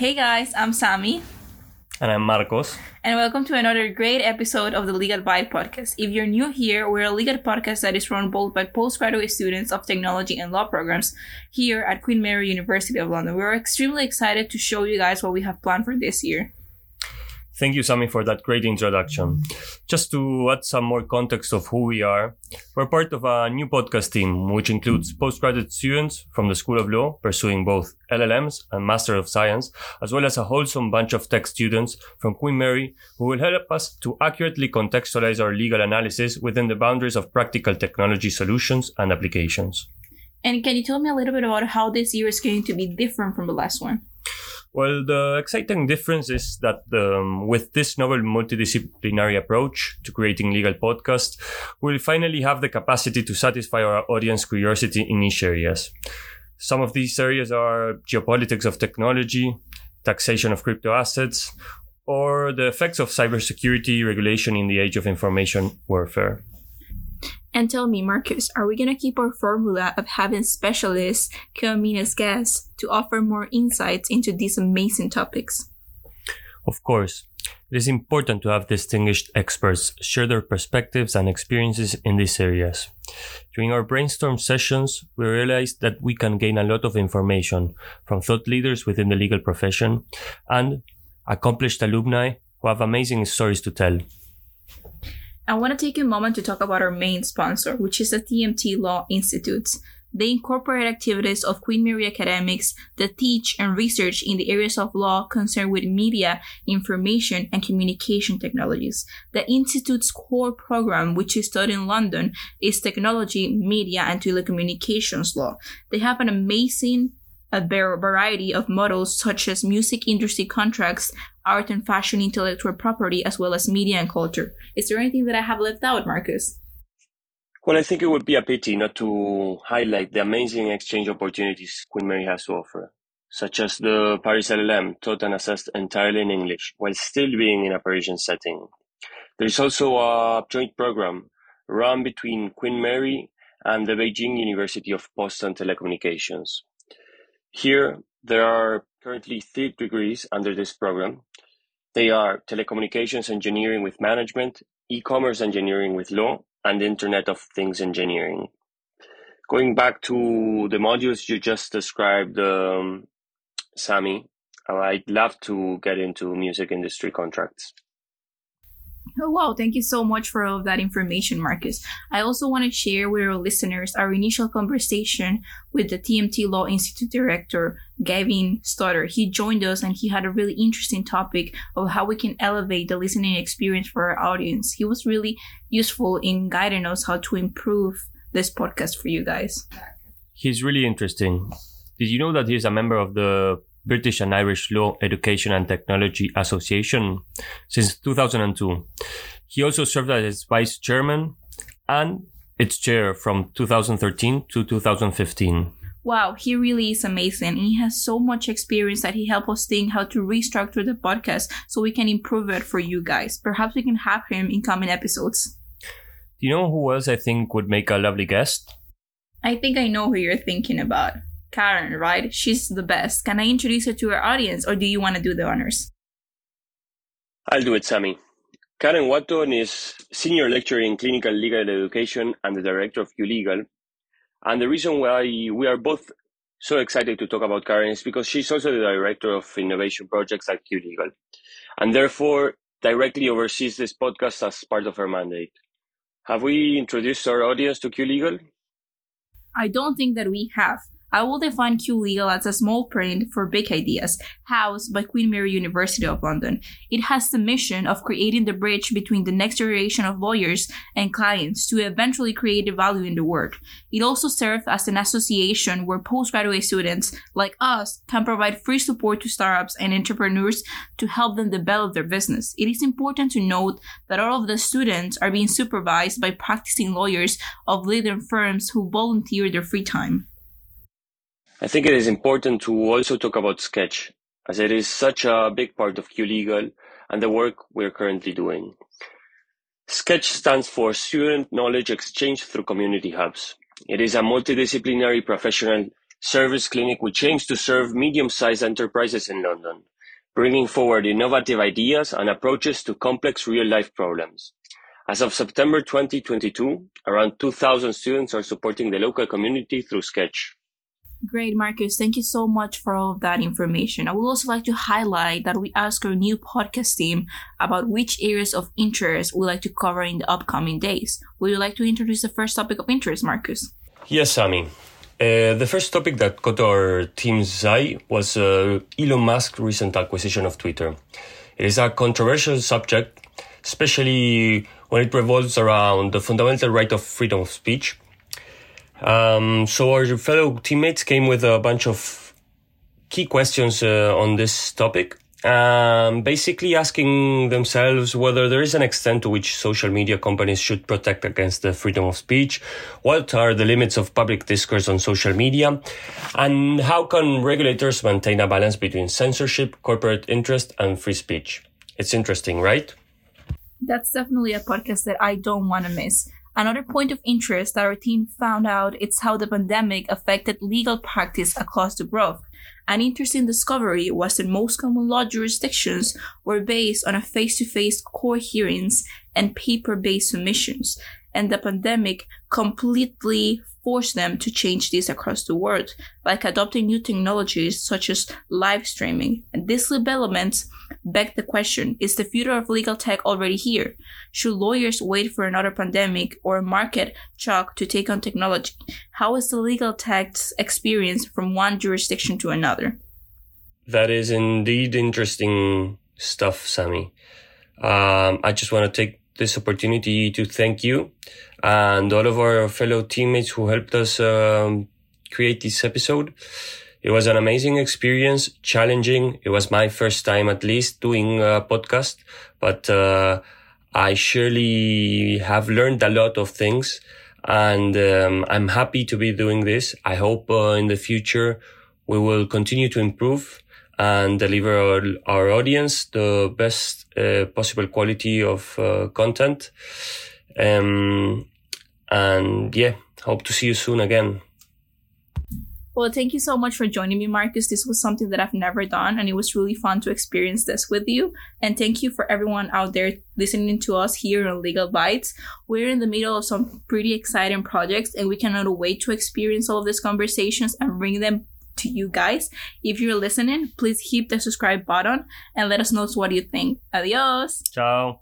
Hey guys, I'm Sami. And I'm Marcos. And welcome to another great episode of the Legal Vibe podcast. If you're new here, we're a legal podcast that is run both by postgraduate students of technology and law programs here at Queen Mary University of London. We're extremely excited to show you guys what we have planned for this year. Thank you, Sami, for that great introduction. Just to add some more context of who we are, we're part of a new podcast team, which includes postgraduate students from the School of Law pursuing both LLMs and Master of Science, as well as a wholesome bunch of tech students from Queen Mary who will help us to accurately contextualize our legal analysis within the boundaries of practical technology solutions and applications. And can you tell me a little bit about how this year is going to be different from the last one? Well, the exciting difference is that um, with this novel multidisciplinary approach to creating legal podcasts, we'll finally have the capacity to satisfy our audience curiosity in niche areas. Some of these areas are geopolitics of technology, taxation of crypto assets, or the effects of cybersecurity regulation in the age of information warfare. And tell me, Marcus, are we going to keep our formula of having specialists come in as guests to offer more insights into these amazing topics? Of course. It is important to have distinguished experts share their perspectives and experiences in these areas. During our brainstorm sessions, we realized that we can gain a lot of information from thought leaders within the legal profession and accomplished alumni who have amazing stories to tell. I want to take a moment to talk about our main sponsor, which is the TMT Law Institutes. They incorporate activities of Queen Mary academics that teach and research in the areas of law concerned with media, information, and communication technologies. The Institute's core program, which is taught in London, is technology, media, and telecommunications law. They have an amazing a variety of models such as music industry contracts, art and fashion intellectual property, as well as media and culture. Is there anything that I have left out, Marcus? Well, I think it would be a pity not to highlight the amazing exchange opportunities Queen Mary has to offer, such as the Paris LLM, taught and assessed entirely in English, while still being in a Parisian setting. There is also a joint program run between Queen Mary and the Beijing University of Post and Telecommunications. Here, there are currently three degrees under this program. They are telecommunications engineering with management, e-commerce engineering with law, and Internet of Things engineering. Going back to the modules you just described, um, Sami, I'd love to get into music industry contracts. Oh, wow. Thank you so much for all of that information, Marcus. I also want to share with our listeners our initial conversation with the TMT Law Institute director, Gavin Stoddard. He joined us and he had a really interesting topic of how we can elevate the listening experience for our audience. He was really useful in guiding us how to improve this podcast for you guys. He's really interesting. Did you know that he's a member of the British and Irish Law Education and Technology Association since 2002. He also served as vice chairman and its chair from 2013 to 2015. Wow, he really is amazing. He has so much experience that he helped us think how to restructure the podcast so we can improve it for you guys. Perhaps we can have him in coming episodes. Do you know who else I think would make a lovely guest? I think I know who you're thinking about. Karen, right? She's the best. Can I introduce her to our audience or do you want to do the honors? I'll do it, Sammy. Karen Watton is Senior Lecturer in Clinical Legal Education and the Director of QLegal. And the reason why we are both so excited to talk about Karen is because she's also the Director of Innovation Projects at QLegal and therefore directly oversees this podcast as part of her mandate. Have we introduced our audience to QLegal? I don't think that we have. I will define Q Legal as a small print for big ideas, housed by Queen Mary University of London. It has the mission of creating the bridge between the next generation of lawyers and clients to eventually create value in the work. It also serves as an association where postgraduate students like us can provide free support to startups and entrepreneurs to help them develop their business. It is important to note that all of the students are being supervised by practicing lawyers of leading firms who volunteer their free time. I think it is important to also talk about Sketch, as it is such a big part of QLegal and the work we're currently doing. Sketch stands for Student Knowledge Exchange through Community Hubs. It is a multidisciplinary professional service clinic which aims to serve medium-sized enterprises in London, bringing forward innovative ideas and approaches to complex real-life problems. As of September 2022, around 2,000 students are supporting the local community through Sketch. Great, Marcus. Thank you so much for all of that information. I would also like to highlight that we asked our new podcast team about which areas of interest we'd like to cover in the upcoming days. Would you like to introduce the first topic of interest, Marcus? Yes, Sammy. Uh, the first topic that caught our team's eye was uh, Elon Musk's recent acquisition of Twitter. It is a controversial subject, especially when it revolves around the fundamental right of freedom of speech um, so our fellow teammates came with a bunch of key questions uh, on this topic. Um, basically asking themselves whether there is an extent to which social media companies should protect against the freedom of speech, what are the limits of public discourse on social media, and how can regulators maintain a balance between censorship, corporate interest, and free speech. It's interesting, right? That's definitely a podcast that I don't want to miss. Another point of interest that our team found out is how the pandemic affected legal practice across the globe. An interesting discovery was that most common law jurisdictions were based on a face-to-face court hearings and paper-based submissions, and the pandemic completely forced them to change this across the world, like adopting new technologies such as live streaming. And these developments beg the question, is the future of legal tech already here? Should lawyers wait for another pandemic or market shock to take on technology? How is the legal tech experience from one jurisdiction to another? That is indeed interesting stuff, Sammy. Um, I just want to take this opportunity to thank you and all of our fellow teammates who helped us um, create this episode. It was an amazing experience, challenging. It was my first time, at least, doing a podcast, but uh, I surely have learned a lot of things, and um, I'm happy to be doing this. I hope uh, in the future we will continue to improve and deliver our, our audience the best uh, possible quality of uh, content. Um, and yeah, hope to see you soon again. Well, thank you so much for joining me, Marcus. This was something that I've never done, and it was really fun to experience this with you. And thank you for everyone out there listening to us here on Legal Bites. We're in the middle of some pretty exciting projects, and we cannot wait to experience all of these conversations and bring them to you guys. If you're listening, please hit the subscribe button and let us know what you think. Adios. Ciao.